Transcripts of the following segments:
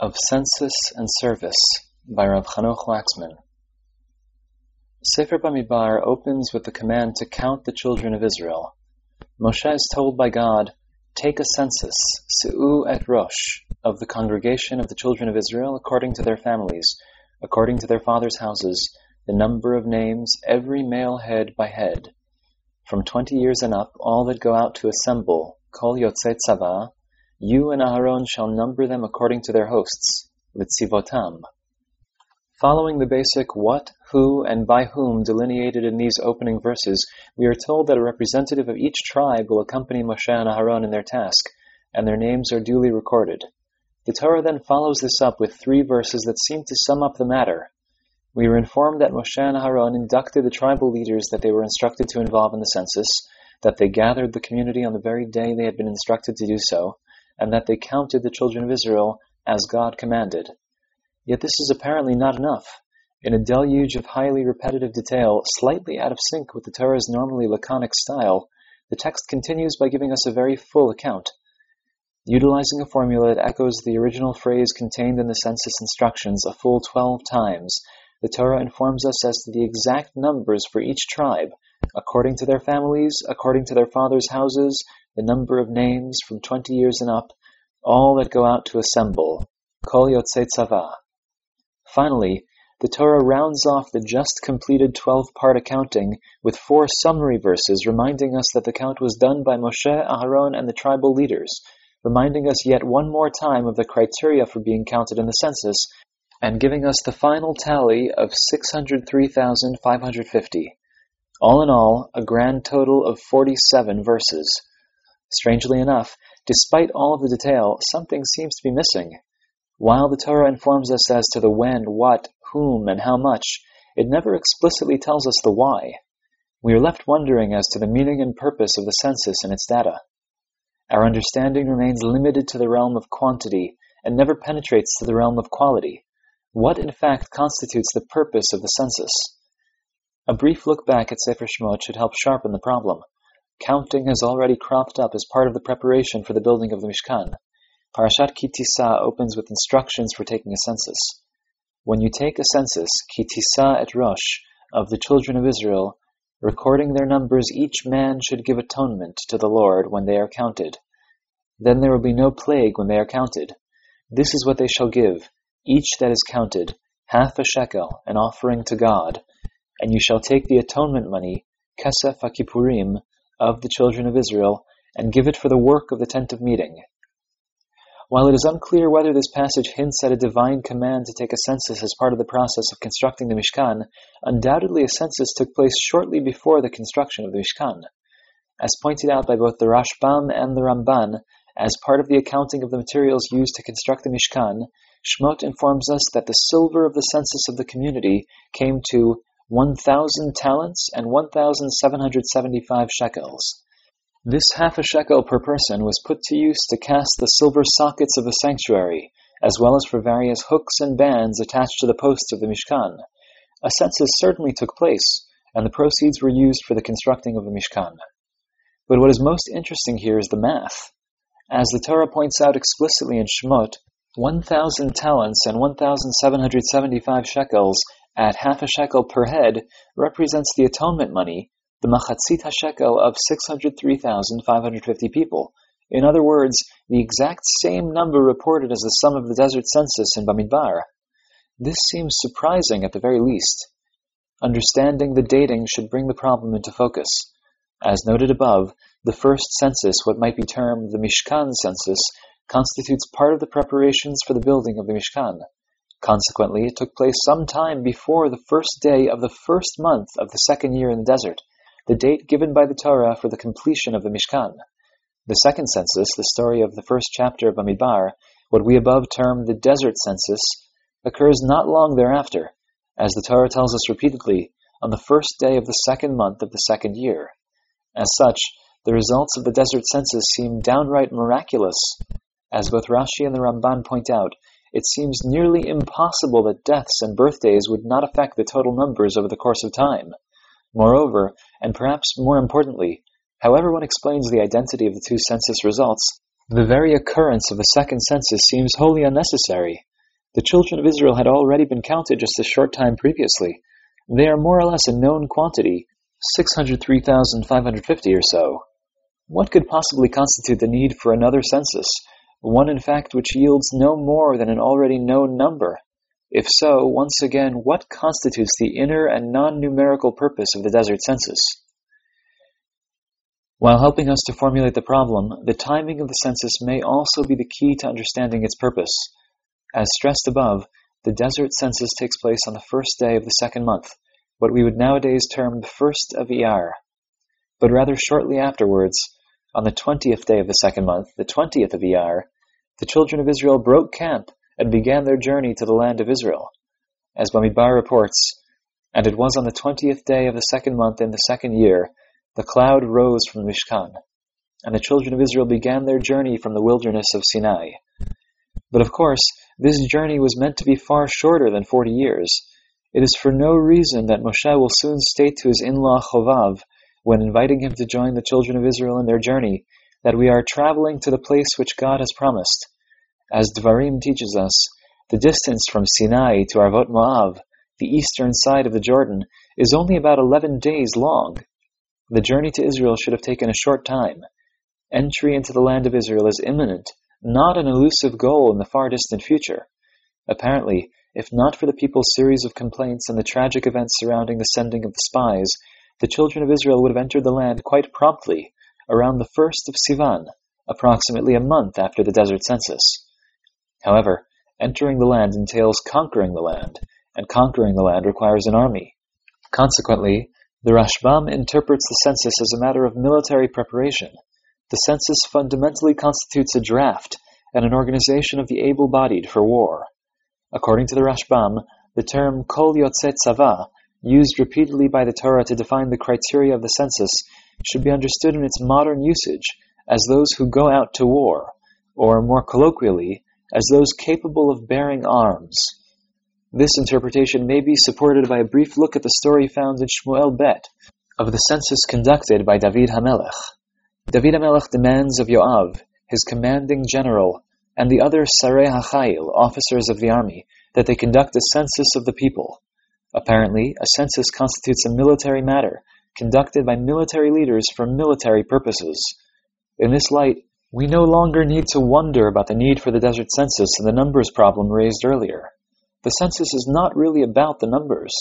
of Census and Service by Rav Chanoch Waxman. Sefer Bamidbar opens with the command to count the children of Israel. Moshe is told by God, Take a census, Se'u et Rosh, of the congregation of the children of Israel according to their families, according to their fathers' houses, the number of names, every male head by head. From twenty years and up, all that go out to assemble, Kol Yotzei Tzava, you and Aharon shall number them according to their hosts, litzivotam. Following the basic what, who, and by whom delineated in these opening verses, we are told that a representative of each tribe will accompany Moshe and Aharon in their task, and their names are duly recorded. The Torah then follows this up with three verses that seem to sum up the matter. We are informed that Moshe and Aharon inducted the tribal leaders that they were instructed to involve in the census, that they gathered the community on the very day they had been instructed to do so, and that they counted the children of Israel as God commanded. Yet this is apparently not enough. In a deluge of highly repetitive detail, slightly out of sync with the Torah's normally laconic style, the text continues by giving us a very full account. Utilizing a formula that echoes the original phrase contained in the census instructions a full 12 times, the Torah informs us as to the exact numbers for each tribe, according to their families, according to their fathers' houses, the number of names from twenty years and up, all that go out to assemble, kol yotzei tzava. Finally, the Torah rounds off the just completed 12-part accounting with four summary verses reminding us that the count was done by Moshe, Aharon, and the tribal leaders, reminding us yet one more time of the criteria for being counted in the census, and giving us the final tally of 603,550. All in all, a grand total of 47 verses. Strangely enough, despite all of the detail, something seems to be missing. While the Torah informs us as to the when, what, whom, and how much, it never explicitly tells us the why. We are left wondering as to the meaning and purpose of the census and its data. Our understanding remains limited to the realm of quantity and never penetrates to the realm of quality. What in fact constitutes the purpose of the census? A brief look back at Sefer Shemot should help sharpen the problem. Counting has already cropped up as part of the preparation for the building of the Mishkan. Parashat Ki Tisa opens with instructions for taking a census. When you take a census, Ki Tisa et Rosh, of the children of Israel, recording their numbers, each man should give atonement to the Lord when they are counted. Then there will be no plague when they are counted. This is what they shall give, each that is counted, half a shekel, an offering to God. And you shall take the atonement money, Kesef HaKippurim, of the children of Israel, and give it for the work of the tent of meeting. While it is unclear whether this passage hints at a divine command to take a census as part of the process of constructing the Mishkan, undoubtedly a census took place shortly before the construction of the Mishkan. As pointed out by both the Rashbam and the Ramban, as part of the accounting of the materials used to construct the Mishkan, Shmot informs us that the silver of the census of the community came to 1,000 talents and 1,775 shekels. This half a shekel per person was put to use to cast the silver sockets of the sanctuary, as well as for various hooks and bands attached to the posts of the Mishkan. A census certainly took place, and the proceeds were used for the constructing of the Mishkan. But what is most interesting here is the math. As the Torah points out explicitly in Shemot, 1,000 talents and 1,775 shekels at half a shekel per head represents the atonement money, the machatzit shekel of 603,550 people. In other words, the exact same number reported as the sum of the desert census in Bamidbar. This seems surprising at the very least. Understanding the dating should bring the problem into focus. As noted above, the first census, what might be termed the Mishkan census, constitutes part of the preparations for the building of the Mishkan. Consequently, it took place some time before the first day of the first month of the second year in the desert, the date given by the Torah for the completion of the Mishkan. The second census, the story of the first chapter of Bamidbar, what we above term the desert census, occurs not long thereafter, as the Torah tells us repeatedly, on the first day of the second month of the second year. As such, the results of the desert census seem downright miraculous. As both Rashi and the Ramban point out, it seems nearly impossible that deaths and birthdays would not affect the total numbers over the course of time. Moreover, and perhaps more importantly, however one explains the identity of the two census results, the very occurrence of the second census seems wholly unnecessary. The children of Israel had already been counted just a short time previously. They are more or less a known quantity, 603,550 or so. What could possibly constitute the need for another census, one in fact which yields no more than an already known number? If so, once again, what constitutes the inner and non-numerical purpose of the desert census? While helping us to formulate the problem, the timing of the census may also be the key to understanding its purpose. As stressed above, the desert census takes place on the first day of the second month, what we would nowadays term the first of Iyar. But rather shortly afterwards, on the twentieth day of the second month, the twentieth of Iyar, the children of Israel broke camp and began their journey to the land of Israel. As Bamidbar reports, and it was on the twentieth day of the second month in the second year the cloud rose from the Mishkan, and the children of Israel began their journey from the wilderness of Sinai. But of course, this journey was meant to be far shorter than forty years. It is for no reason that Moshe will soon state to his in-law Chovav, when inviting him to join the children of Israel in their journey, that we are traveling to the place which God has promised. As Dvarim teaches us, the distance from Sinai to Arvot Moav, the eastern side of the Jordan, is only about eleven days long. The journey to Israel should have taken a short time. Entry into the land of Israel is imminent, not an elusive goal in the far distant future. Apparently, if not for the people's series of complaints and the tragic events surrounding the sending of the spies, the children of Israel would have entered the land quite promptly, around the first of Sivan, approximately a month after the desert census. However, entering the land entails conquering the land, and conquering the land requires an army. Consequently, the Rashbam interprets the census as a matter of military preparation. The census fundamentally constitutes a draft and an organization of the able-bodied for war. According to the Rashbam, the term Kol Yotzei Tzava, used repeatedly by the Torah to define the criteria of the census, should be understood in its modern usage as those who go out to war, or more colloquially, as those capable of bearing arms. This interpretation may be supported by a brief look at the story found in Shmuel Bet of the census conducted by David Hamelech. David Hamelech demands of Yoav, his commanding general, and the other Sarei HaChail, officers of the army, that they conduct a census of the people. Apparently, a census constitutes a military matter, conducted by military leaders for military purposes. In this light, we no longer need to wonder about the need for the desert census and the numbers problem raised earlier. The census is not really about the numbers.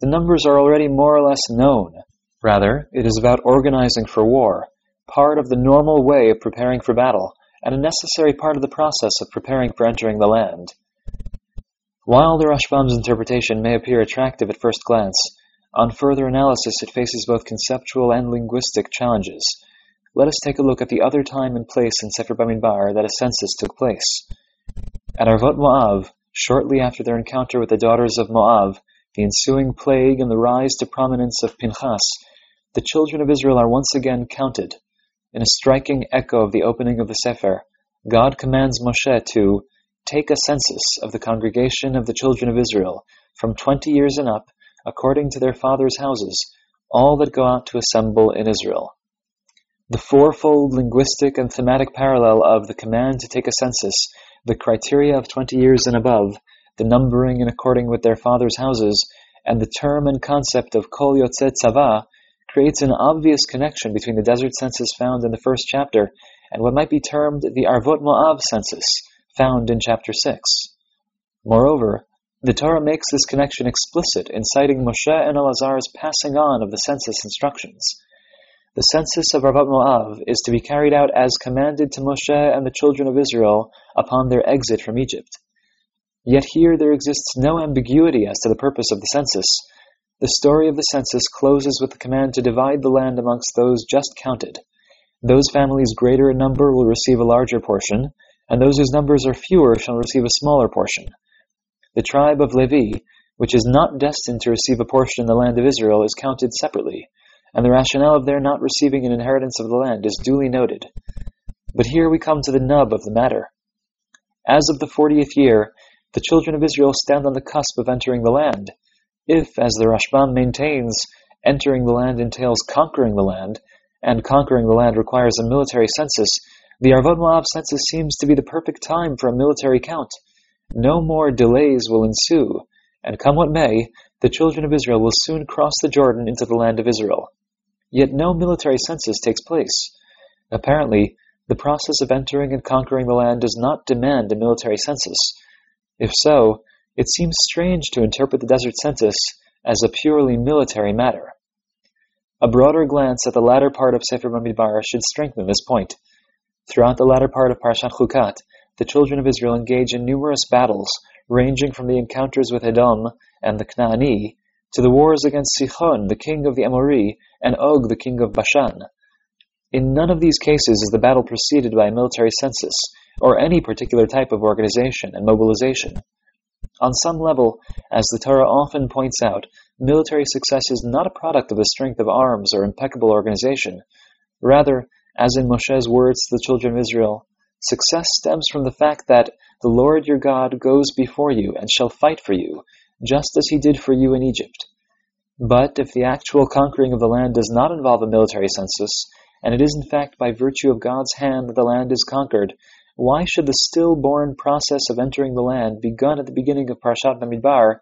The numbers are already more or less known. Rather, it is about organizing for war, part of the normal way of preparing for battle, and a necessary part of the process of preparing for entering the land. While the Rashbam's interpretation may appear attractive at first glance, on further analysis it faces both conceptual and linguistic challenges. Let us take a look at the other time and place in Sefer Bamidbar that a census took place. At Arvot Moav, Shortly after their encounter with the daughters of Moab, the ensuing plague, and the rise to prominence of Pinchas, the children of Israel are once again counted. In a striking echo of the opening of the Sefer, God commands Moshe to take a census of the congregation of the children of Israel from twenty years and up, according to their fathers' houses, all that go out to assemble in Israel. The fourfold linguistic and thematic parallel of the command to take a census the criteria of twenty years and above, the numbering in according with their fathers' houses, and the term and concept of Kol Yotzei Tzava creates an obvious connection between the desert census found in the first chapter and what might be termed the Arvot Moav census found in chapter 6. Moreover, the Torah makes this connection explicit in citing Moshe and Elazar's passing on of the census instructions. The census of Arvot Moav is to be carried out as commanded to Moshe and the children of Israel upon their exit from Egypt. Yet here there exists no ambiguity as to the purpose of the census. The story of the census closes with the command to divide the land amongst those just counted. Those families greater in number will receive a larger portion, and those whose numbers are fewer shall receive a smaller portion. The tribe of Levi, which is not destined to receive a portion in the land of Israel, is counted separately and the rationale of their not receiving an inheritance of the land is duly noted. But here we come to the nub of the matter. As of the fortieth year, the children of Israel stand on the cusp of entering the land. If, as the Rashbam maintains, entering the land entails conquering the land, and conquering the land requires a military census, the Arvot Moab census seems to be the perfect time for a military count. no more delays will ensue, and come what may, the children of Israel will soon cross the Jordan into the land of Israel. Yet no military census takes place. Apparently, the process of entering and conquering the land does not demand a military census. If so, it seems strange to interpret the desert census as a purely military matter. A broader glance at the latter part of Sefer Bamidbar should strengthen this point. Throughout the latter part of Parshat Chukat, the children of Israel engage in numerous battles, ranging from the encounters with Edom and the Knaani to the wars against Sichon, the king of the Amori, and Og, the king of Bashan. In none of these cases is the battle preceded by a military census or any particular type of organization and mobilization. On some level, as the Torah often points out, military success is not a product of the strength of arms or impeccable organization. Rather, as in Moshe's words to the children of Israel, success stems from the fact that the Lord your God goes before you and shall fight for you, just as he did for you in Egypt. But if the actual conquering of the land does not involve a military census, and it is in fact by virtue of God's hand that the land is conquered, why should the stillborn process of entering the land, begun at the beginning of Parshat Bamidbar,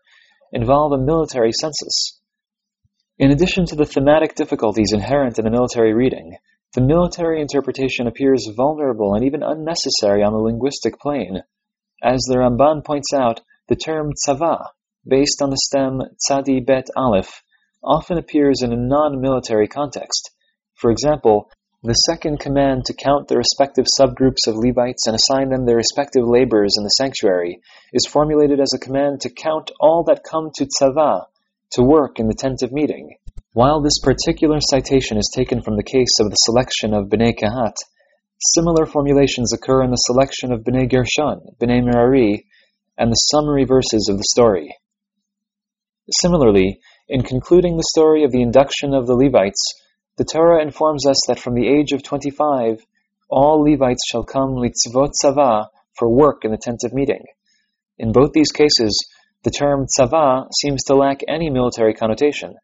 involve a military census? In addition to the thematic difficulties inherent in a military reading, the military interpretation appears vulnerable and even unnecessary on the linguistic plane. As the Ramban points out, the term tzava, based on the stem tzadi bet aleph, often appears in a non-military context. For example, the second command to count the respective subgroups of Levites and assign them their respective labors in the sanctuary is formulated as a command to count all that come to tzava, to work in the tent of meeting. While this particular citation is taken from the case of the selection of Bnei Kehat, similar formulations occur in the selection of Bnei Gershon, Bnei Merari, and the summary verses of the story. Similarly, in concluding the story of the induction of the Levites, the Torah informs us that from the age of 25, all Levites shall come litzvot tzava for work in the tent of meeting. In both these cases, the term tzava seems to lack any military connotation.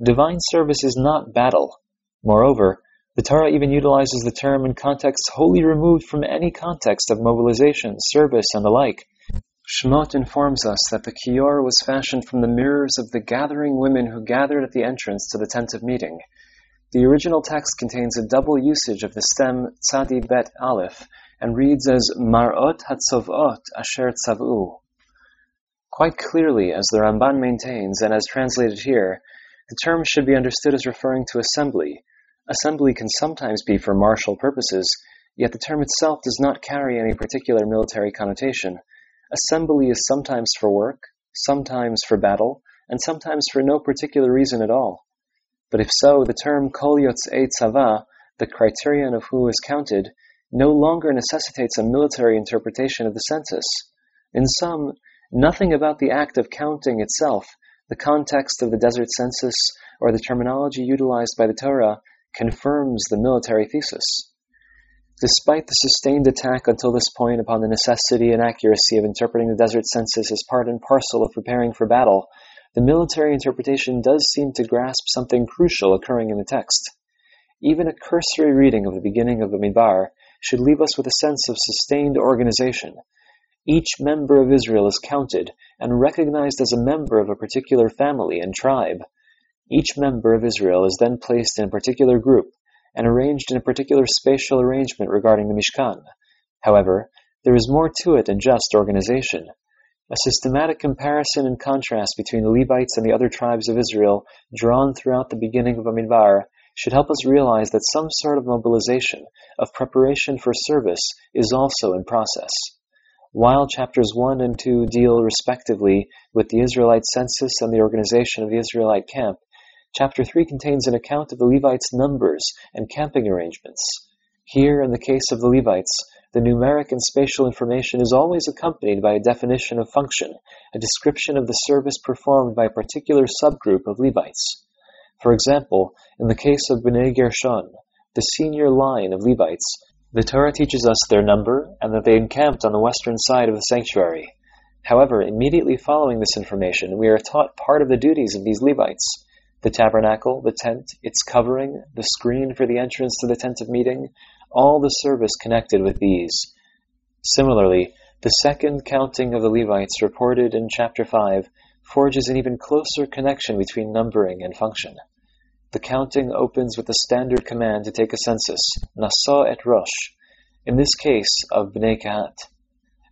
Divine service is not battle. Moreover, the Torah even utilizes the term in contexts wholly removed from any context of mobilization, service, and the like. Shmot informs us that the kior was fashioned from the mirrors of the gathering women who gathered at the entrance to the tent of meeting. The original text contains a double usage of the stem tzadi bet aleph and reads as marot hatzovot asher tzavu. Quite clearly, as the Ramban maintains, and as translated here, the term should be understood as referring to assembly. Assembly can sometimes be for martial purposes, yet the term itself does not carry any particular military connotation. Assembly is sometimes for work, sometimes for battle, and sometimes for no particular reason at all. But if so, the term kol yotzei tzava, the criterion of who is counted, no longer necessitates a military interpretation of the census. In sum, nothing about the act of counting itself, the context of the desert census, or the terminology utilized by the Torah confirms the military thesis. Despite the sustained attack until this point upon the necessity and accuracy of interpreting the desert census as part and parcel of preparing for battle, the military interpretation does seem to grasp something crucial occurring in the text. Even a cursory reading of the beginning of the Midbar should leave us with a sense of sustained organization. Each member of Israel is counted and recognized as a member of a particular family and tribe. Each member of Israel is then placed in a particular group and arranged in a particular spatial arrangement regarding the Mishkan. However, there is more to it than just organization. A systematic comparison and contrast between the Levites and the other tribes of Israel, drawn throughout the beginning of Bamidbar, should help us realize that some sort of mobilization, of preparation for service, is also in process. While chapters 1 and 2 deal respectively with the Israelite census and the organization of the Israelite camp, chapter 3 contains an account of the Levites' numbers and camping arrangements. Here, in the case of the Levites, the numeric and spatial information is always accompanied by a definition of function, a description of the service performed by a particular subgroup of Levites. For example, in the case of Bnei Gershon, the senior line of Levites, the Torah teaches us their number and that they encamped on the western side of the sanctuary. However, immediately following this information, we are taught part of the duties of these Levites the tabernacle, the tent, its covering, the screen for the entrance to the tent of meeting, all the service connected with these. Similarly, The second counting of the Levites reported in chapter 5 forges an even closer connection between numbering and function. The counting opens with the standard command to take a census, Nasa et Rosh, in this case of Bnei Kehat.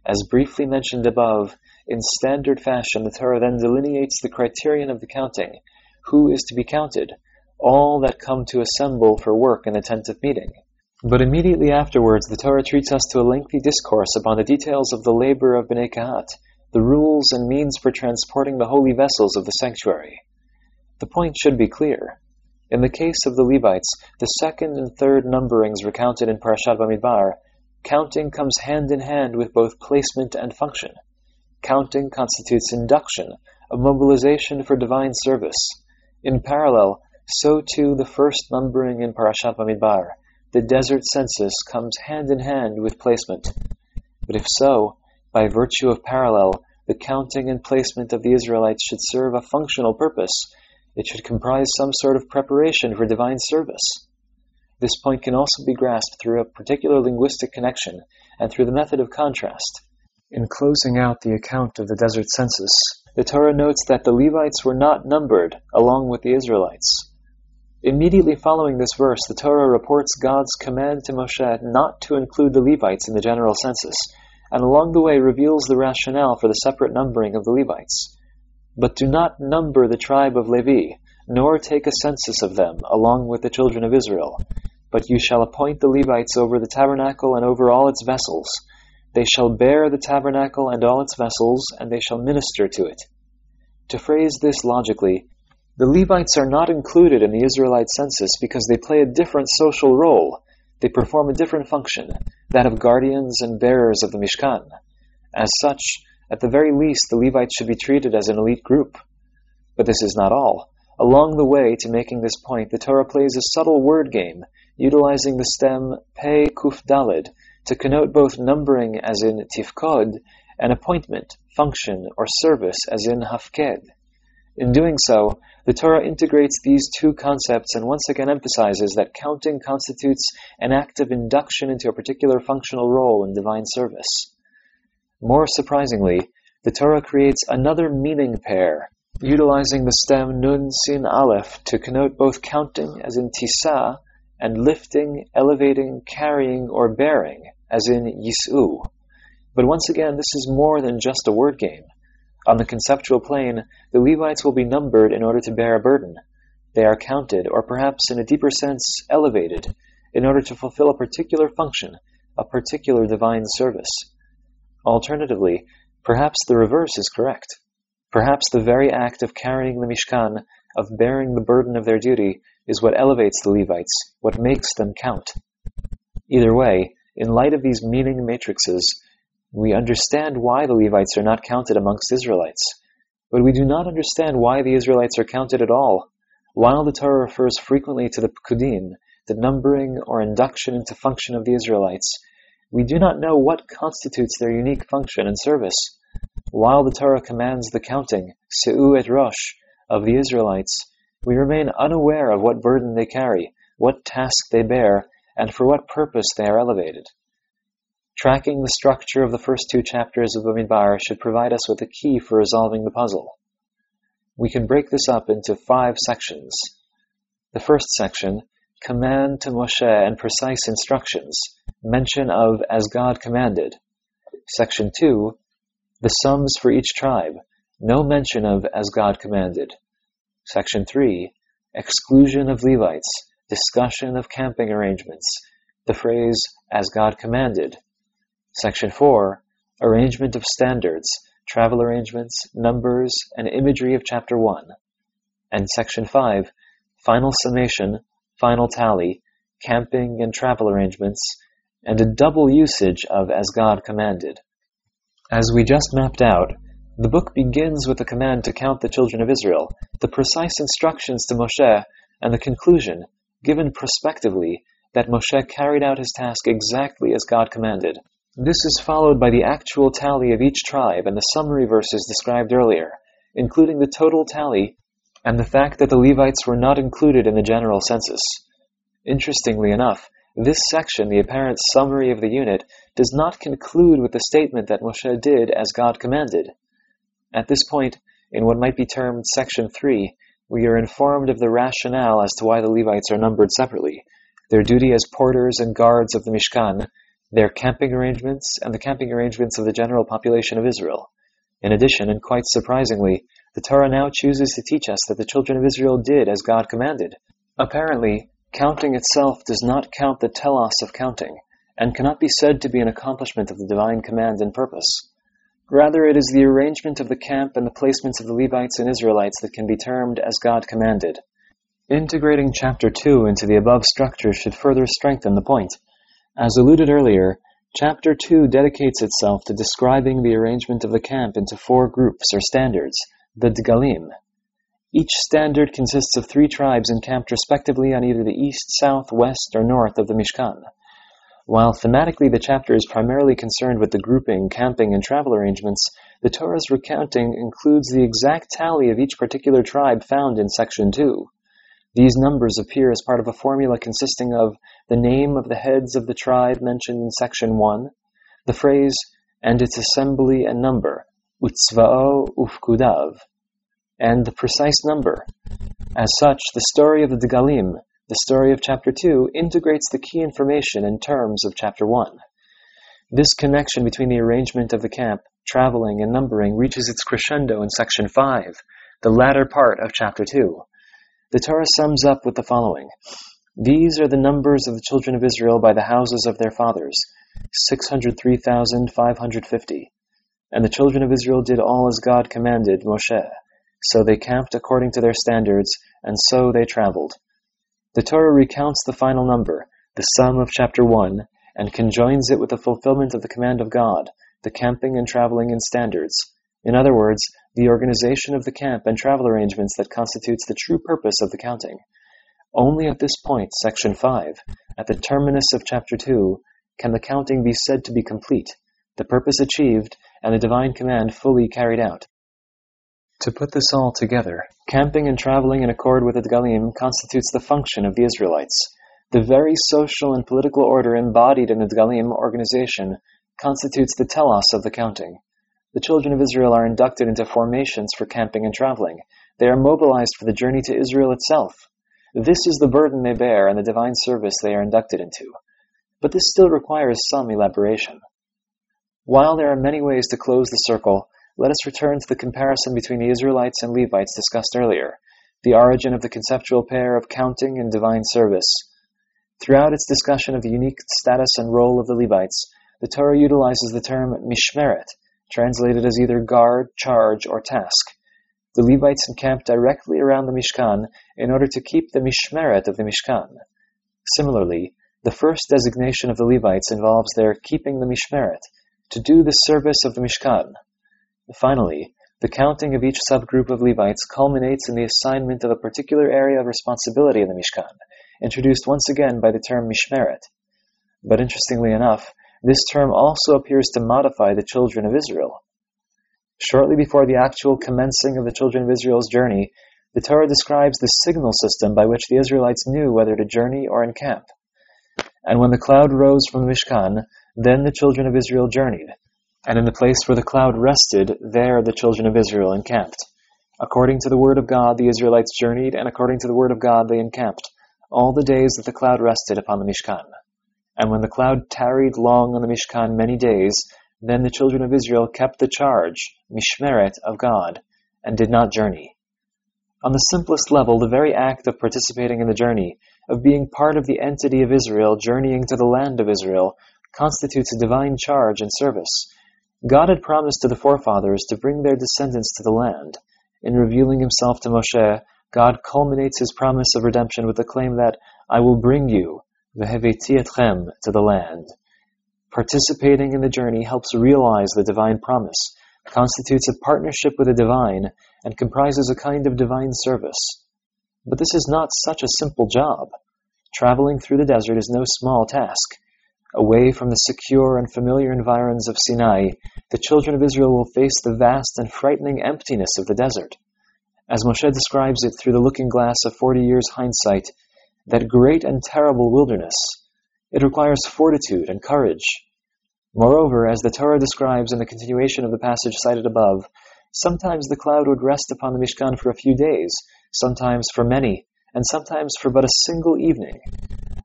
As briefly mentioned above, in standard fashion, the Torah then delineates the criterion of the counting, who is to be counted, all that come to assemble for work in the tent of meeting. But immediately afterwards, the Torah treats us to a lengthy discourse upon the details of the labor of Bnei Kehat, the rules and means for transporting the holy vessels of the sanctuary. The point should be clear. In the case of the Levites, the second and third numberings recounted in Parashat Bamidbar, counting comes hand in hand with both placement and function. Counting constitutes induction, a mobilization for divine service. In parallel, so too the first numbering in Parashat Bamidbar the desert census comes hand in hand with placement. But if so, by virtue of parallel, the counting and placement of the Israelites should serve a functional purpose. It should comprise some sort of preparation for divine service. This point can also be grasped through a particular linguistic connection and through the method of contrast. In closing out the account of the desert census, the Torah notes that the Levites were not numbered along with the Israelites. Immediately following this verse, the Torah reports God's command to Moshe not to include the Levites in the general census, and along the way reveals the rationale for the separate numbering of the Levites. But do not number the tribe of Levi, nor take a census of them, along with the children of Israel. But you shall appoint the Levites over the tabernacle and over all its vessels. They shall bear the tabernacle and all its vessels, and they shall minister to it. To phrase this logically, the Levites are not included in the Israelite census because they play a different social role. They perform a different function, that of guardians and bearers of the Mishkan. As such, at the very least, the Levites should be treated as an elite group. But this is not all. Along the way to making this point, the Torah plays a subtle word game, utilizing the stem pe kuf dalid to connote both numbering as in tifkod and appointment, function, or service as in hafked. In doing so, the Torah integrates these two concepts and once again emphasizes that counting constitutes an act of induction into a particular functional role in divine service. More surprisingly, the Torah creates another meaning pair, utilizing the stem nun sin aleph to connote both counting, as in tisa, and lifting, elevating, carrying, or bearing, as in yis'u. But once again, this is more than just a word game. On the conceptual plane, the Levites will be numbered in order to bear a burden. They are counted, or perhaps in a deeper sense, elevated, in order to fulfill a particular function, a particular divine service. Alternatively, perhaps the reverse is correct. Perhaps the very act of carrying the Mishkan, of bearing the burden of their duty, is what elevates the Levites, what makes them count. Either way, in light of these meaning matrices, we understand why the Levites are not counted amongst Israelites, but we do not understand why the Israelites are counted at all. While the Torah refers frequently to the Pekudim, the numbering or induction into function of the Israelites, we do not know what constitutes their unique function and service. While the Torah commands the counting, Se'u et Rosh, of the Israelites, we remain unaware of what burden they carry, what task they bear, and for what purpose they are elevated. Tracking the structure of the first two chapters of Bamidbar should provide us with a key for resolving the puzzle. We can break this up into five sections. The first section, command to Moshe and precise instructions, mention of as God commanded. Section 2, the sums for each tribe, no mention of as God commanded. Section 3, exclusion of Levites, discussion of camping arrangements, the phrase as God commanded. Section 4 Arrangement of Standards, Travel Arrangements, Numbers, and Imagery of Chapter 1. And Section 5 Final Summation, Final Tally, Camping and Travel Arrangements, and a double usage of As God Commanded. As we just mapped out, the book begins with the command to count the children of Israel, the precise instructions to Moshe, and the conclusion, given prospectively, that Moshe carried out his task exactly as God commanded. This is followed by the actual tally of each tribe and the summary verses described earlier, including the total tally and the fact that the Levites were not included in the general census. Interestingly enough, this section, the apparent summary of the unit, does not conclude with the statement that Moshe did as God commanded. At this point, in what might be termed Section 3, we are informed of the rationale as to why the Levites are numbered separately, their duty as porters and guards of the Mishkan, their camping arrangements, and the camping arrangements of the general population of Israel. In addition, and quite surprisingly, the Torah now chooses to teach us that the children of Israel did as God commanded. Apparently, counting itself does not count the telos of counting, and cannot be said to be an accomplishment of the divine command and purpose. Rather, it is the arrangement of the camp and the placements of the Levites and Israelites that can be termed as God commanded. Integrating chapter 2 into the above structure should further strengthen the point. As alluded earlier, chapter 2 dedicates itself to describing the arrangement of the camp into four groups or standards, the Dgalim. Each standard consists of three tribes encamped respectively on either the east, south, west, or north of the Mishkan. While thematically the chapter is primarily concerned with the grouping, camping, and travel arrangements, the Torah's recounting includes the exact tally of each particular tribe found in section 2. These numbers appear as part of a formula consisting of the name of the heads of the tribe mentioned in section 1, the phrase, and its assembly and number, utzva'o ufkudav, and the precise number. As such, the story of the Degalim, the story of chapter 2 integrates the key information and terms of chapter 1. This connection between the arrangement of the camp, traveling, and numbering reaches its crescendo in section 5, the latter part of chapter 2. The Torah sums up with the following These are the numbers of the children of Israel by the houses of their fathers 603,550. And the children of Israel did all as God commanded Moshe. So they camped according to their standards, and so they traveled. The Torah recounts the final number, the sum of chapter 1, and conjoins it with the fulfillment of the command of God, the camping and traveling in standards. In other words, the organization of the camp and travel arrangements that constitutes the true purpose of the counting. Only at this point, section 5, at the terminus of chapter 2, can the counting be said to be complete, the purpose achieved, and the divine command fully carried out. To put this all together, camping and traveling in accord with the Dgalim constitutes the function of the Israelites. The very social and political order embodied in the Dgalim organization constitutes the telos of the counting. The children of Israel are inducted into formations for camping and traveling. They are mobilized for the journey to Israel itself. This is the burden they bear and the divine service they are inducted into. But this still requires some elaboration. While there are many ways to close the circle, let us return to the comparison between the Israelites and Levites discussed earlier, the origin of the conceptual pair of counting and divine service. Throughout its discussion of the unique status and role of the Levites, the Torah utilizes the term mishmeret, translated as either guard, charge, or task. The Levites encamped directly around the Mishkan in order to keep the mishmeret of the Mishkan. Similarly, the first designation of the Levites involves their keeping the mishmeret, to do the service of the Mishkan. Finally, the counting of each subgroup of Levites culminates in the assignment of a particular area of responsibility in the Mishkan, introduced once again by the term Mishmeret. But interestingly enough, this term also appears to modify the children of Israel. Shortly before the actual commencing of the children of Israel's journey, the Torah describes the signal system by which the Israelites knew whether to journey or encamp. And when the cloud rose from the Mishkan, then the children of Israel journeyed, and in the place where the cloud rested, there the children of Israel encamped. According to the word of God, the Israelites journeyed, and according to the word of God, they encamped, all the days that the cloud rested upon the Mishkan. And when the cloud tarried long on the Mishkan many days, then the children of Israel kept the charge, Mishmeret, of God, and did not journey. On the simplest level, the very act of participating in the journey, of being part of the entity of Israel, journeying to the land of Israel, constitutes a divine charge and service God had promised to the forefathers to bring their descendants to the land. In revealing himself to Moshe, God culminates his promise of redemption with the claim that, I will bring you, veheveti etchem, to the land. Participating in the journey helps realize the divine promise, constitutes a partnership with the divine, and comprises a kind of divine service. But this is not such a simple job. Traveling through the desert is no small task. Away from the secure and familiar environs of Sinai, the children of Israel will face the vast and frightening emptiness of the desert. As Moshe describes it through the looking glass of 40 years' hindsight, that great and terrible wilderness, it requires fortitude and courage. Moreover, as the Torah describes in the continuation of the passage cited above, sometimes the cloud would rest upon the Mishkan for a few days, sometimes for many, and sometimes for but a single evening.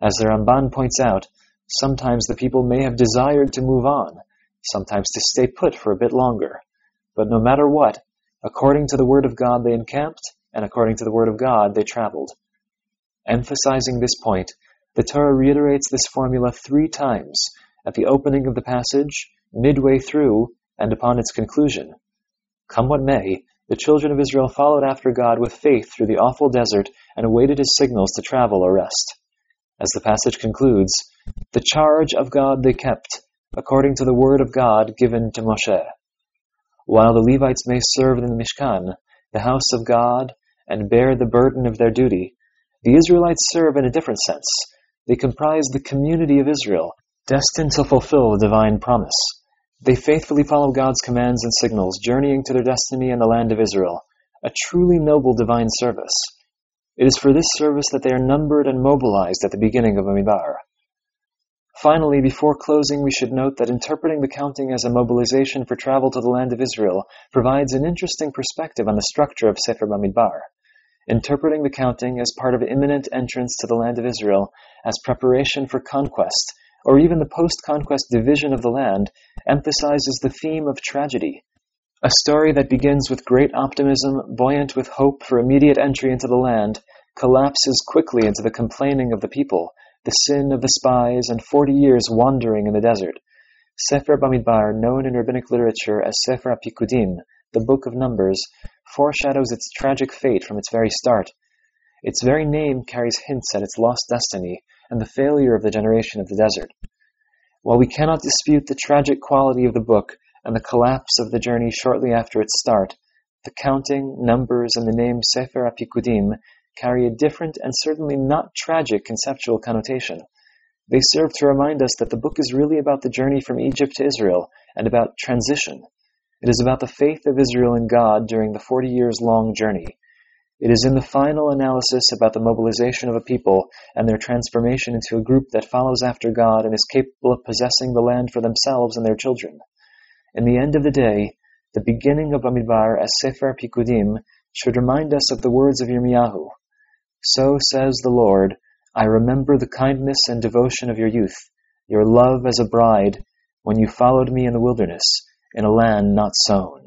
As the Ramban points out, sometimes the people may have desired to move on, sometimes to stay put for a bit longer. But no matter what, according to the word of God they encamped, and according to the word of God they traveled. Emphasizing this point, the Torah reiterates this formula three times at the opening of the passage, midway through, and upon its conclusion. Come what may, the children of Israel followed after God with faith through the awful desert and awaited his signals to travel or rest. As the passage concludes, the charge of God they kept, according to the word of God given to Moshe. While the Levites may serve in the Mishkan, the house of God, and bear the burden of their duty, the Israelites serve in a different sense. They comprise the community of Israel, destined to fulfill the divine promise. They faithfully follow God's commands and signals, journeying to their destiny in the land of Israel, a truly noble divine service. It is for this service that they are numbered and mobilized at the beginning of Bamidbar. Finally, before closing, we should note that interpreting the counting as a mobilization for travel to the land of Israel provides an interesting perspective on the structure of Sefer Bamidbar. Interpreting the counting as part of imminent entrance to the land of Israel, as preparation for conquest, or even the post-conquest division of the land, emphasizes the theme of tragedy. A story that begins with great optimism, buoyant with hope for immediate entry into the land, collapses quickly into the complaining of the people, the sin of the spies, and forty years wandering in the desert. Sefer Bamidbar, known in rabbinic literature as Sefer Pikudim, the Book of Numbers, foreshadows its tragic fate from its very start. Its very name carries hints at its lost destiny, and the failure of the generation of the desert. While we cannot dispute the tragic quality of the book and the collapse of the journey shortly after its start, the counting, numbers, and the name Sefer Apikudim carry a different and certainly not tragic conceptual connotation. They serve to remind us that the book is really about the journey from Egypt to Israel and about transition. It is about the faith of Israel in God during the 40 years long journey, it is in the final analysis about the mobilization of a people and their transformation into a group that follows after God and is capable of possessing the land for themselves and their children. In the end of the day, the beginning of Bamidbar as Sefer Pikudim should remind us of the words of Yirmiyahu. So says the Lord, I remember the kindness and devotion of your youth, your love as a bride, when you followed me in the wilderness, in a land not sown.